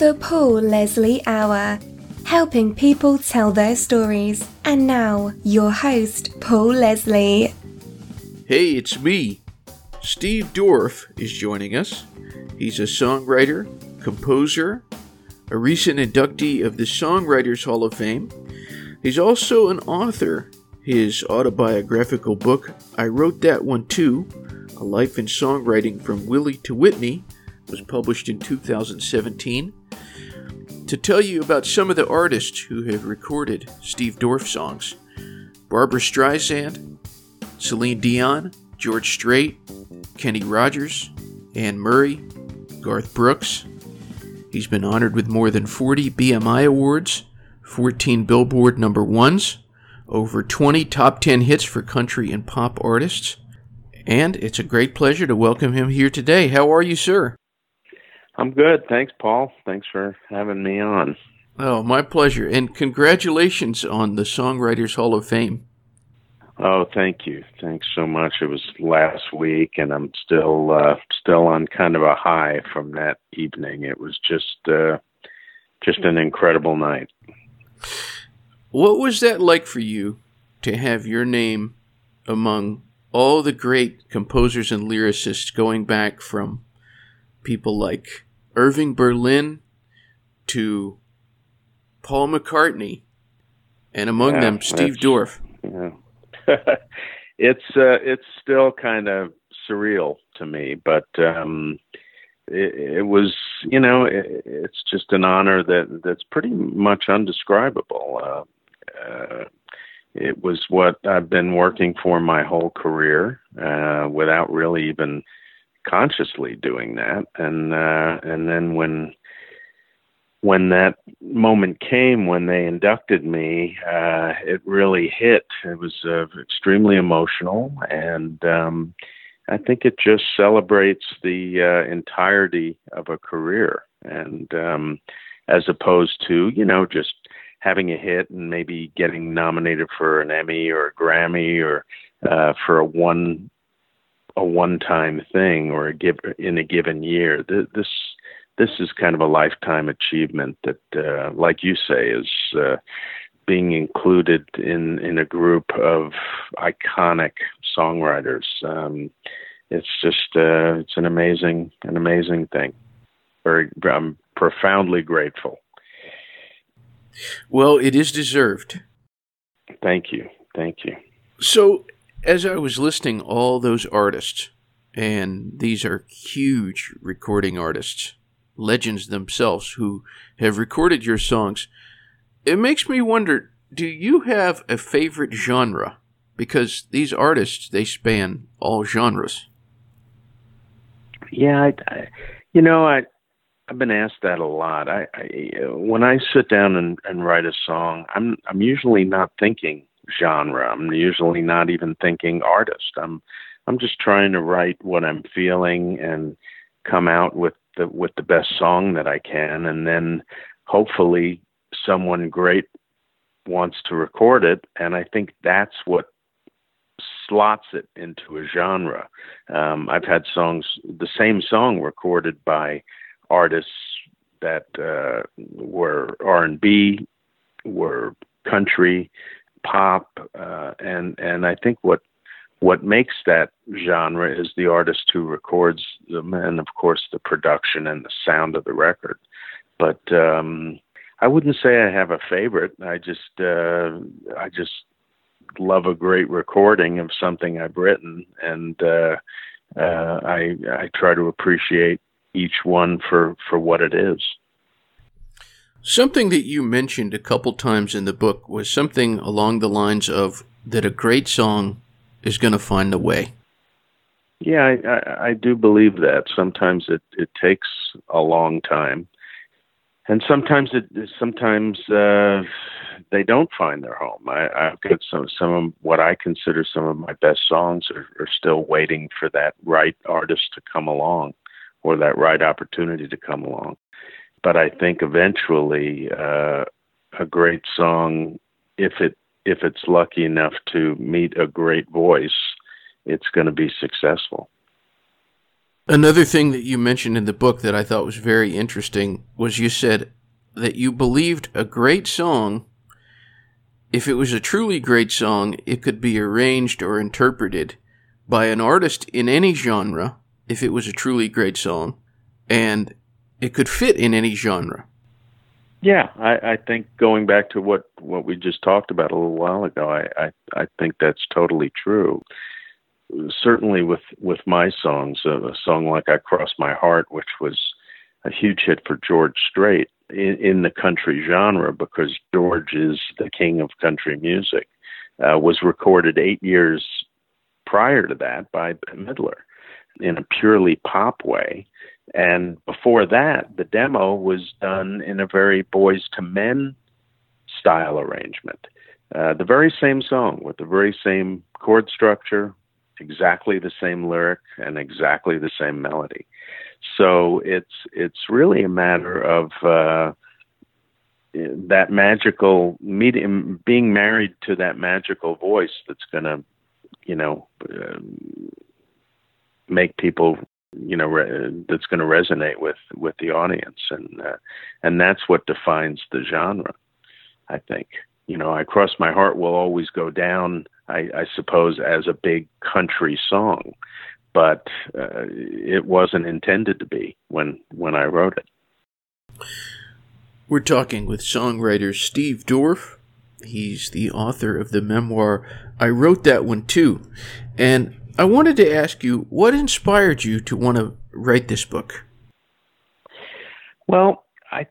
The Paul Leslie Hour, helping people tell their stories. And now, your host, Paul Leslie. Hey, it's me. Steve Dorff is joining us. He's a songwriter, composer, a recent inductee of the Songwriters Hall of Fame. He's also an author. His autobiographical book, I Wrote That One Too A Life in Songwriting from Willie to Whitney, was published in 2017. To tell you about some of the artists who have recorded Steve Dorff songs Barbra Streisand, Celine Dion, George Strait, Kenny Rogers, Anne Murray, Garth Brooks. He's been honored with more than 40 BMI awards, 14 Billboard number ones, over 20 top 10 hits for country and pop artists. And it's a great pleasure to welcome him here today. How are you, sir? I'm good. Thanks, Paul. Thanks for having me on. Oh, my pleasure. And congratulations on the Songwriters Hall of Fame. Oh, thank you. Thanks so much. It was last week, and I'm still uh, still on kind of a high from that evening. It was just uh, just an incredible night. What was that like for you to have your name among all the great composers and lyricists going back from people like Irving Berlin to Paul McCartney, and among Yeah, them Steve Dorff? Yeah. it's uh, it's still kind of surreal to me, but um, it, it was you know it, it's just an honor that that's pretty much undescribable. Uh, uh, it was what I've been working for my whole career uh, without really even consciously doing that, and uh, and then when when that moment came when they inducted me, uh, it really hit. It was uh, extremely emotional, and um, I think it just celebrates the uh, entirety of a career, and um, as opposed to you know just having a hit and maybe getting nominated for an Emmy or a Grammy or uh, for a one a one time thing or a give in a given year. This this is kind of a lifetime achievement that, uh, like you say, is uh, being included in in a group of iconic songwriters. Um, it's just uh, it's an amazing an amazing thing. Very, I'm profoundly grateful. Well, it is deserved. Thank you, thank you. So, as I was listing all those artists, and these are huge recording artists, legends themselves who have recorded your songs, it makes me wonder do you have a favorite genre? Because these artists, they span all genres. Yeah, I, I you know, I I've been asked that a lot. I, I when I sit down and, and write a song, I'm I'm usually not thinking genre. I'm usually not even thinking artist. I'm I'm just trying to write what I'm feeling and come out with the with the best song that I can, and then hopefully someone great wants to record it, and I think that's what slots it into a genre. Um, I've had songs, the same song recorded by artists that uh, were R and B, were country, pop, uh, and and I think what what makes that genre is the artist who records them, and of course the production and the sound of the record. But um, I wouldn't say I have a favorite. I just uh, I just love a great recording of something I've written, and uh, uh, I I try to appreciate each one for for what it is. Something that you mentioned a couple times in the book was something along the lines of that a great song is going to find a way. Yeah, I, I, I do believe that. Sometimes it, it takes a long time, and sometimes it sometimes uh, they don't find their home. I, I've got some some of what I consider some of my best songs are, are still waiting for that right artist to come along, or that right opportunity to come along. But I think eventually uh, a great song, if it if it's lucky enough to meet a great voice, it's going to be successful. Another thing that you mentioned in the book that I thought was very interesting was you said that you believed a great song, if it was a truly great song, it could be arranged or interpreted by an artist in any genre, if it was a truly great song, and it could fit in any genre. Yeah, I, I think going back to what, what we just talked about a little while ago, I, I, I think that's totally true certainly with with my songs, a, a song like "I Cross My Heart," which was a huge hit for George Strait in, in the country genre because George is the king of country music, uh, was recorded eight years prior to that by Bette Midler in a purely pop way. And before that, the demo was done in a very Boyz II Men style arrangement. Uh, the very same song with the very same chord structure, exactly the same lyric and exactly the same melody. So it's it's really a matter of uh, that magical medium, being married to that magical voice that's going to, you know, uh, make people, you know, re- that's going to resonate with with the audience, and uh, and that's what defines the genre. I think you know, I Cross My Heart will always go down, I, I suppose, as a big country song, but uh, it wasn't intended to be when when I wrote it. We're talking with songwriter Steve Dorff. He's the author of the memoir I Wrote That One Too. And I wanted to ask you, what inspired you to want to write this book? Well, I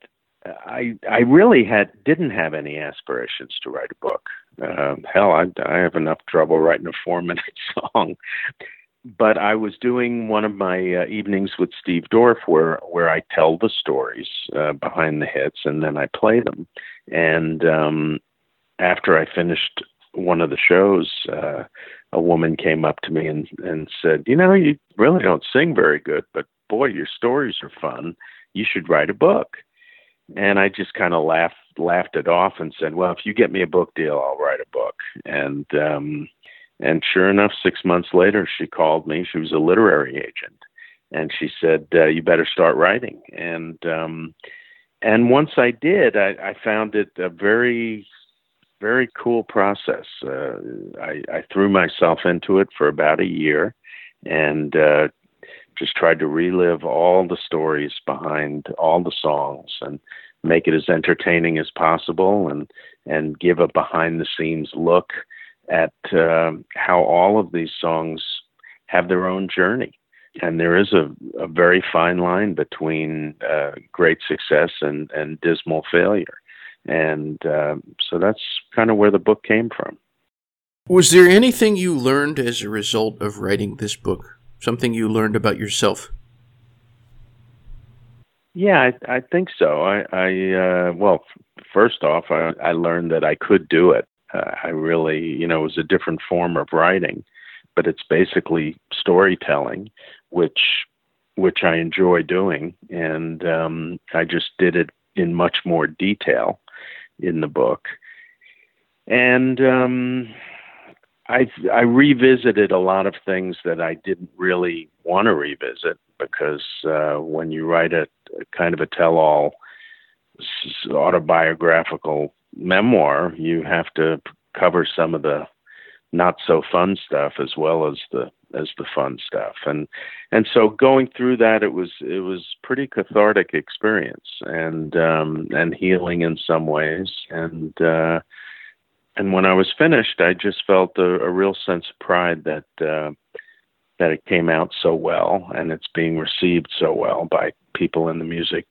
I I really had didn't have any aspirations to write a book. Uh, hell, I I have enough trouble writing a four minute song. But I was doing one of my uh, evenings with Steve Dorff, where where I tell the stories uh, behind the hits, and then I play them. And um, after I finished one of the shows, uh, a woman came up to me and and said, "You know, you really don't sing very good, but boy, your stories are fun. You should write a book." and I just kind of laughed laughed it off and said, "Well, if you get me a book deal, I'll write a book." And um, and sure enough, six months later, she called me. She was a literary agent, and she said, uh, "You better start writing." And um, and once I did, I, I found it a very very cool process. Uh, I, I threw myself into it for about a year, and uh, just tried to relive all the stories behind all the songs and make it as entertaining as possible and and give a behind the scenes look at uh, how all of these songs have their own journey and there is a, a very fine line between uh, great success and, and dismal failure and uh, so that's kind of where the book came from was there anything you learned as a result of writing this book something you learned about yourself? Yeah, I, I think so. I, I uh, well, first off, I, I learned that I could do it. Uh, I really, you know, it was a different form of writing, but it's basically storytelling, which which I enjoy doing, and um, I just did it in much more detail in the book. And um, I I revisited a lot of things that I didn't really want to revisit because uh, when you write a, a kind of a tell-all autobiographical memoir, you have to cover some of the not so fun stuff as well as the as the fun stuff and and so going through that it was it was pretty cathartic experience and um and healing in some ways and uh and when I was finished, I just felt a, a real sense of pride that uh, that it came out so well and it's being received so well by people in the music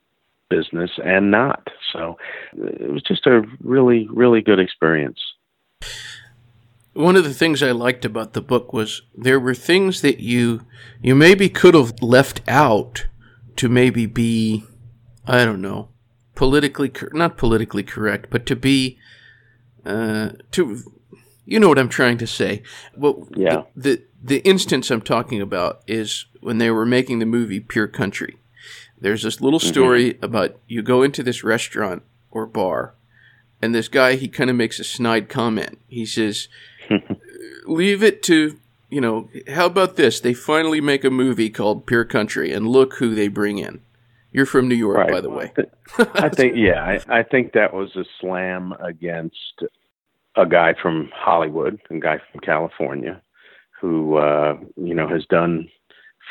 business and not. So it was just a really, really good experience. One of the things I liked about the book was there were things that you you maybe could have left out to maybe be I don't know politically not politically correct, but to be uh, to you know what I'm trying to say. Well, yeah. The, the, instance I'm talking about is when they were making the movie Pure Country. There's this little mm-hmm. story mm-hmm. about you go into this restaurant or bar, and this guy he kind of makes a snide comment. He says, "Leave it to you know, how about this? They finally make a movie called Pure Country, and look who they bring in. You're from New York, right. by the way. I think, yeah, I, I think that was a slam against a guy from Hollywood, a guy from California, who uh, you know has done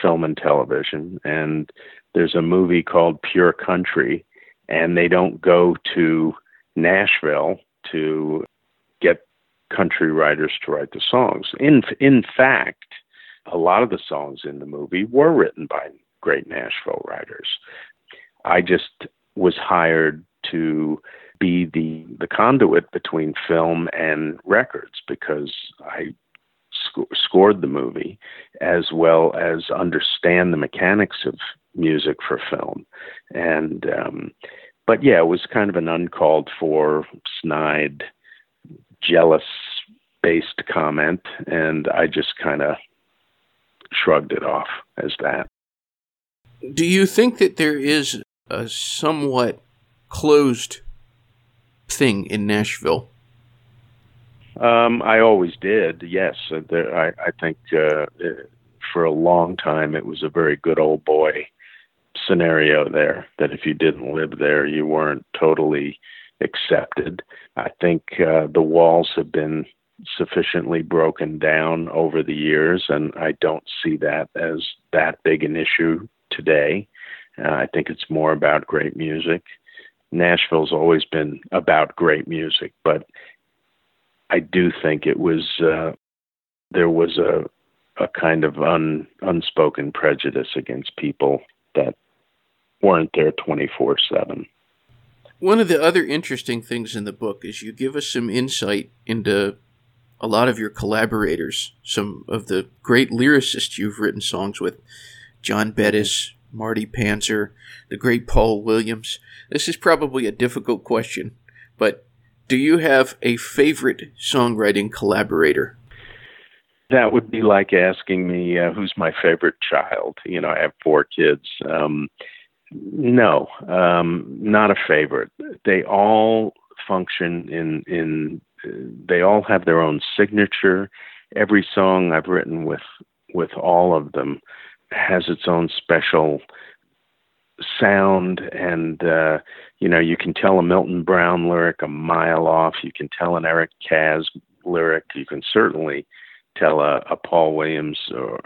film and television. And there's a movie called Pure Country, and they don't go to Nashville to get country writers to write the songs. In in fact, a lot of the songs in the movie were written by great Nashville writers. I just was hired to be the the conduit between film and records because I sc- scored the movie as well as understand the mechanics of music for film and um but yeah it was kind of an uncalled for snide jealous based comment and I just kind of shrugged it off as that do you think that there is a somewhat closed thing in Nashville? Um, I always did. Yes, uh, there, I, I think uh, for a long time it was a very good old boy scenario there. That if you didn't live there, you weren't totally accepted. I think uh, the walls have been sufficiently broken down over the years, and I don't see that as that big an issue today. Uh, I think it's more about great music. Nashville's always been about great music, but I do think it was uh, there was a a kind of un, unspoken prejudice against people that weren't there 24 7. One of the other interesting things in the book is you give us some insight into a lot of your collaborators, some of the great lyricists you've written songs with John Bettis, Marty Panzer, the great Paul Williams. This is probably a difficult question, but do you have a favorite songwriting collaborator? That would be like asking me uh, who's my favorite child. You know, I have four kids. Um, no, um, not a favorite. They all function in in. They all have their own signature. Every song I've written with with all of them has its own special sound and uh you know you can tell a Milton Brown lyric a mile off you can tell an Eric Kaz lyric you can certainly tell a, a Paul Williams or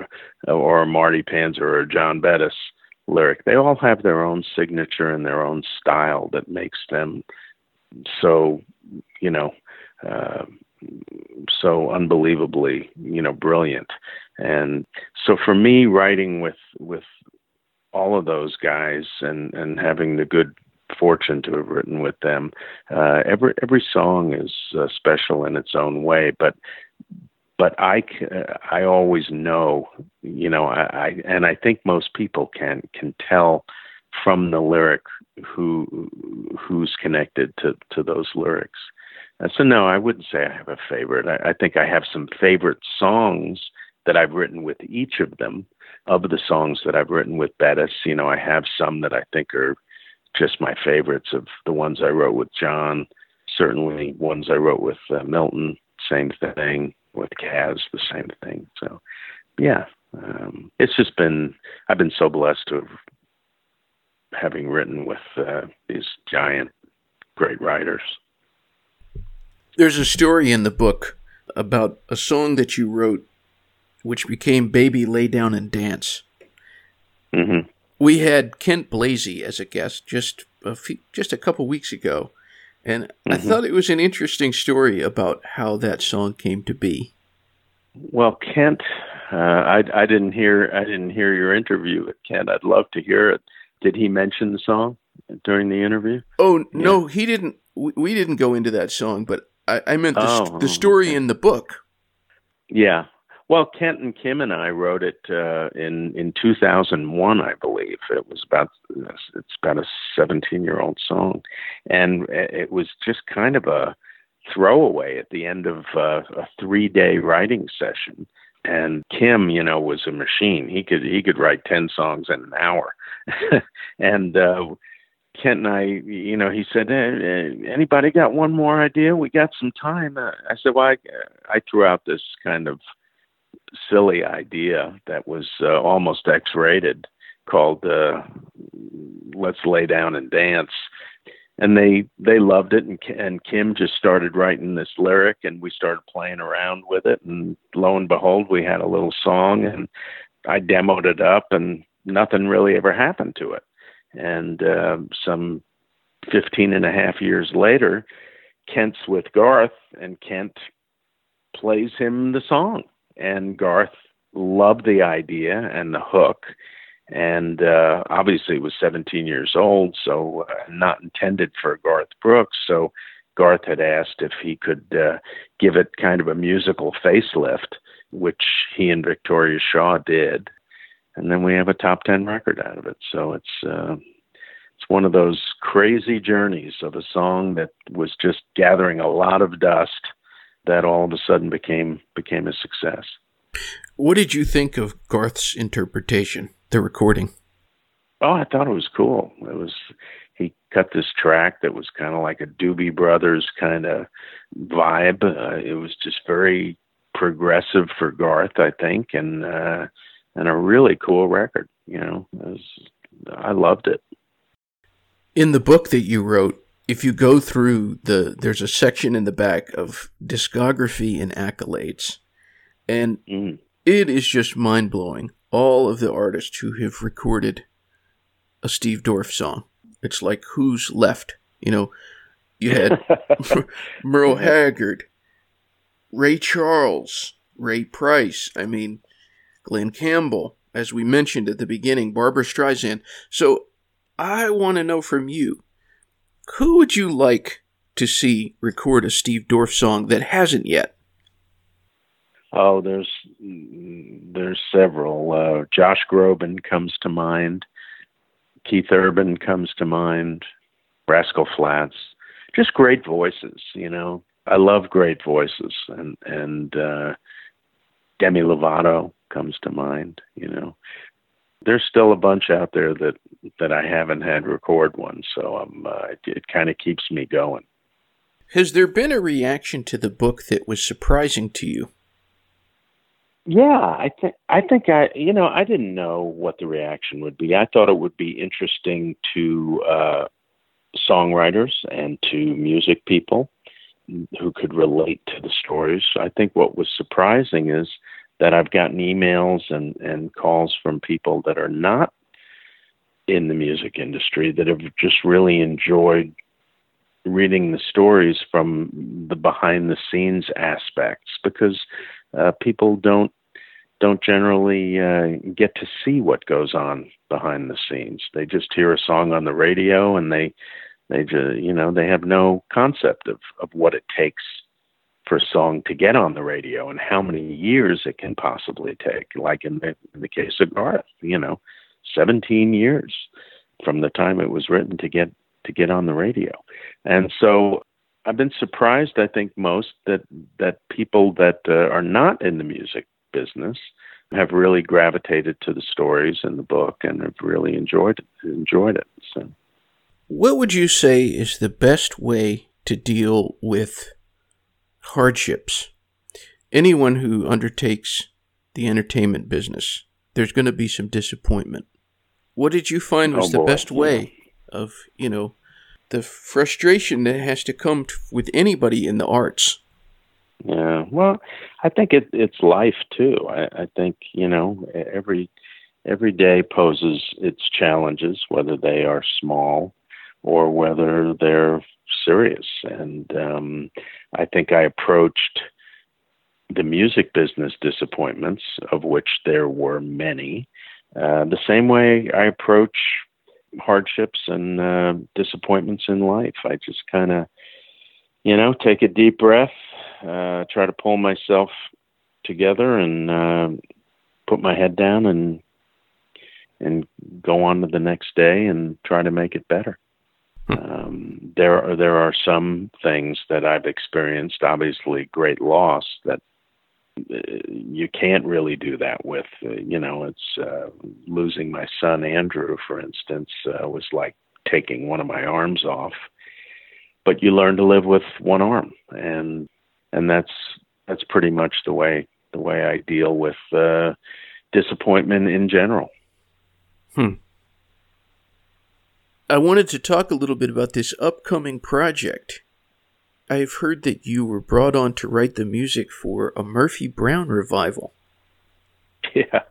or a Marty Panzer or a John Bettis lyric. They all have their own signature and their own style that makes them so you know uh, so unbelievably you know brilliant. And so for me writing with with all of those guys and and having the good fortune to have written with them uh every every song is uh, special in its own way but but I, I always know, you know, I, I and I think most people can can tell from the lyric who who's connected to to those lyrics. Uh, so no, I wouldn't say I have a favorite. I, I think I have some favorite songs that I've written with each of them. Of the songs that I've written with Bettis, you know, I have some that I think are just my favorites of the ones I wrote with John. Certainly, ones I wrote with uh, Milton, same thing. With Kaz, the same thing. So, yeah, um, it's just been I've been so blessed to have having written with uh, these giant, great writers. There's a story in the book about a song that you wrote, which became "Baby Lay Down and Dance." Mm-hmm. We had Kent Blazy as a guest just a few, just a couple weeks ago, and mm-hmm. I thought it was an interesting story about how that song came to be. Well, Kent, uh, I, I didn't hear I didn't hear your interview with Kent. I'd love to hear it. Did he mention the song during the interview? Oh yeah. no, he didn't. We, we, didn't go into that song, but I, I meant the, oh, the story okay. in the book. Yeah. Well, Kent and Kim and I wrote it uh, in in 2001, I believe. It was about it's about a 17 year old song, and it was just kind of a throwaway at the end of uh, a three day writing session. And Kim, you know, was a machine. He could he could write ten songs in an hour, and uh, Kent and I, you know, he said, eh, "Anybody got one more idea? We got some time." Uh, I said, "Well, I, I threw out this kind of silly idea that was uh, almost X-rated called uh, "Let's Lay Down and Dance." And they they loved it, and and Kim just started writing this lyric, and we started playing around with it, and lo and behold, we had a little song, and I demoed it up, and nothing really ever happened to it. And uh, some 15 and a half years later, Kent's with Garth, and Kent plays him the song. And Garth loved the idea and the hook. And uh, obviously, it was 17 years old, so uh, not intended for Garth Brooks. So Garth had asked if he could uh, give it kind of a musical facelift, which he and Victoria Shaw did. And then we have a top 10 record out of it. So it's uh, it's one of those crazy journeys of a song that was just gathering a lot of dust that all of a sudden became became a success. What did you think of Garth's interpretation, the recording? Oh, I thought it was cool. It was he cut this track that was kind of like a Doobie Brothers kind of vibe. Uh, it was just very progressive for Garth, I think, and uh, and a really cool record. You know, was, I loved it in the book that you wrote, if you go through the, there's a section in the back of discography and accolades, and mm. it is just mind blowing. All of the artists who have recorded a Steve Dorff song. It's like who's left? You know, you had Merle Haggard, Ray Charles, Ray Price. I mean, Glen Campbell, as we mentioned at the beginning, Barbra Streisand. So I want to know from you who would you like to see record a Steve Dorff song that hasn't yet? Oh, there's there's several. Uh, Josh Groban comes to mind. Keith Urban comes to mind. Rascal Flatts, just great voices. You know, I love great voices, and and uh, Demi Lovato comes to mind. You know, there's still a bunch out there that that I haven't had record one, so um, uh, it, it kind of keeps me going. Has there been a reaction to the book that was surprising to you? Yeah, I think I think I you know I didn't know what the reaction would be. I thought it would be interesting to uh, songwriters and to music people who could relate to the stories. I think what was surprising is that I've gotten emails and, and calls from people that are not in the music industry that have just really enjoyed reading the stories from the behind the scenes aspects because uh, people don't don't generally uh, get to see what goes on behind the scenes. They just hear a song on the radio and they they just you know they have no concept of of what it takes for a song to get on the radio and how many years it can possibly take. Like in the, in the case of Garth, you know, 17 years from the time it was written to get to get on the radio. And so I've been surprised. I think most that that people that uh, are not in the music business have really gravitated to the stories in the book and have really enjoyed enjoyed it. So, what would you say is the best way to deal with hardships. Anyone who undertakes the entertainment business, there's going to be some disappointment. What did you find oh, was oh, the best way of, you know, the frustration that has to come to, with anybody in the arts? Yeah, well, I think it, it's life too. I, I think you know every every day poses its challenges, whether they are small or whether they're serious. And um, I think I approached the music business disappointments, of which there were many, uh, the same way I approach hardships and uh, disappointments in life. I just kind of, you know, take a deep breath, uh, try to pull myself together, and uh, put my head down and and go on to the next day and try to make it better. Um, there are there are some things that I've experienced, obviously great loss that uh, you can't really do that with. Uh, you know, it's uh, losing my son Andrew, for instance, uh, was like taking one of my arms off. But you learn to live with one arm, and and that's that's pretty much the way the way I deal with uh, disappointment in general. Hmm. I wanted to talk a little bit about this upcoming project. I've heard that you were brought on to write the music for a Murphy Brown revival. Yeah,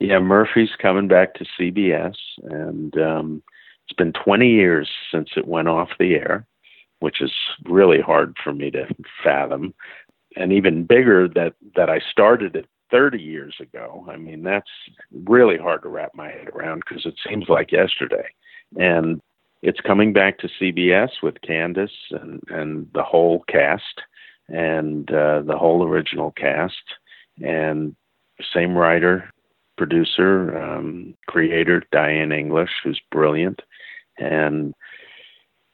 yeah. Murphy's coming back to CBS, and um, it's been 20 years since it went off the air, which is really hard for me to fathom, and even bigger that that I started it 30 years ago. I mean, that's really hard to wrap my head around because it seems like yesterday. And it's coming back to CBS with Candice and, and the whole cast and uh, the whole original cast and same writer, producer, um, creator Diane English, who's brilliant, and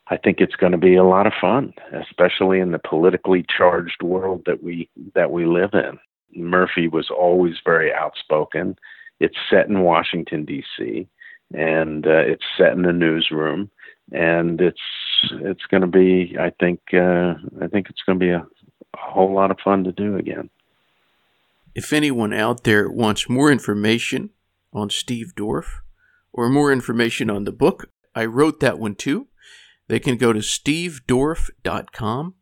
I think it's going to be a lot of fun, especially in the politically charged world that we that we live in. Murphy was always very outspoken. It's set in Washington D.C. and uh, it's set in the newsroom, and it's it's going to be. I think uh, I think it's going to be a, a whole lot of fun to do again. If anyone out there wants more information on Steve Dorff or more information on the book, I wrote that one too. They can go to stevedorff.com.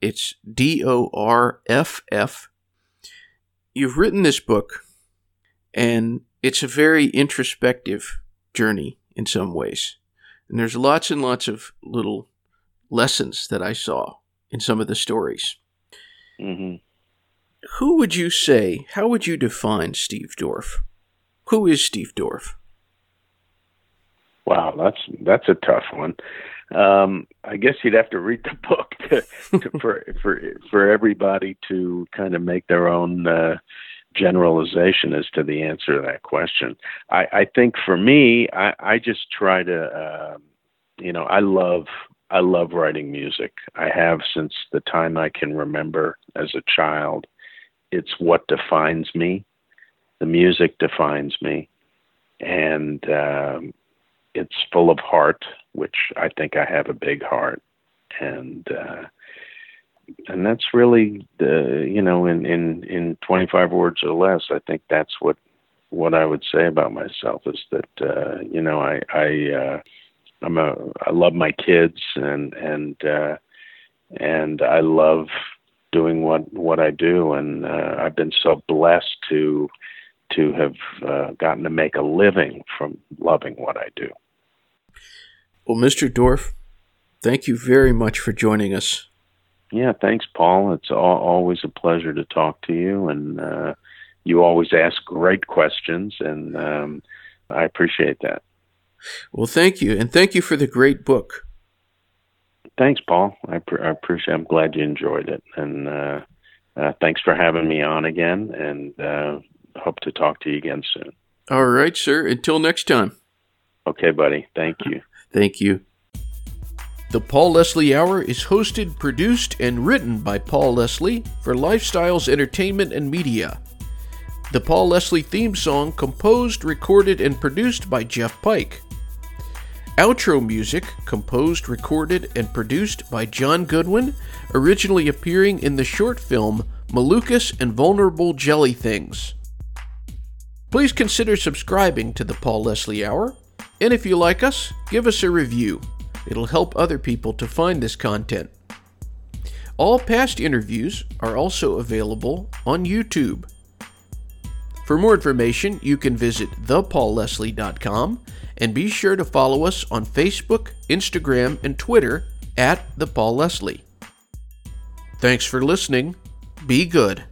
It's D O R F F you've written this book, and it's a very introspective journey in some ways. And there's lots and lots of little lessons that I saw in some of the stories. Mm-hmm. Who would you say, how would you define Steve Dorff? Who is Steve Dorff? Wow, that's that's a tough one. Um, I guess you'd have to read the book to, to, for for for everybody to kind of make their own uh, generalization as to the answer to that question. I, I think for me, I, I just try to, uh, you know, I love I love writing music. I have since the time I can remember as a child. It's what defines me. The music defines me, and um, it's full of heart, which I think I have a big heart, and uh, and that's really the you know in in in 25 words or less. I think that's what what I would say about myself is that uh, you know I I uh, I'm a I love my kids and and uh, and I love doing what what I do, and uh, I've been so blessed to to have uh, gotten to make a living from loving what I do. Well, Mr. Dorff thank you very much for joining us. Yeah, thanks, Paul. It's always a pleasure to talk to you, and uh, you always ask great questions, and um, I appreciate that. Well, thank you, and thank you for the great book. Thanks, Paul. I, pr- I appreciate. I'm glad you enjoyed it, and uh, uh, thanks for having me on again. And uh, hope to talk to you again soon. All right, sir. Until next time. Okay, buddy. Thank you. Thank you. The Paul Leslie Hour is hosted, produced, and written by Paul Leslie for Lifestyles Entertainment and Media. The Paul Leslie theme song composed, recorded, and produced by Jeff Pike. Outro music composed, recorded, and produced by John Goodwin, originally appearing in the short film Malukas and Vulnerable Jelly Things. Please consider subscribing to the Paul Leslie Hour, and if you like us, give us a review. It'll help other people to find this content. All past interviews are also available on YouTube. For more information, you can visit thepaulleslie.com and be sure to follow us on Facebook, Instagram, and Twitter at The Paul Leslie. Thanks for listening. Be good.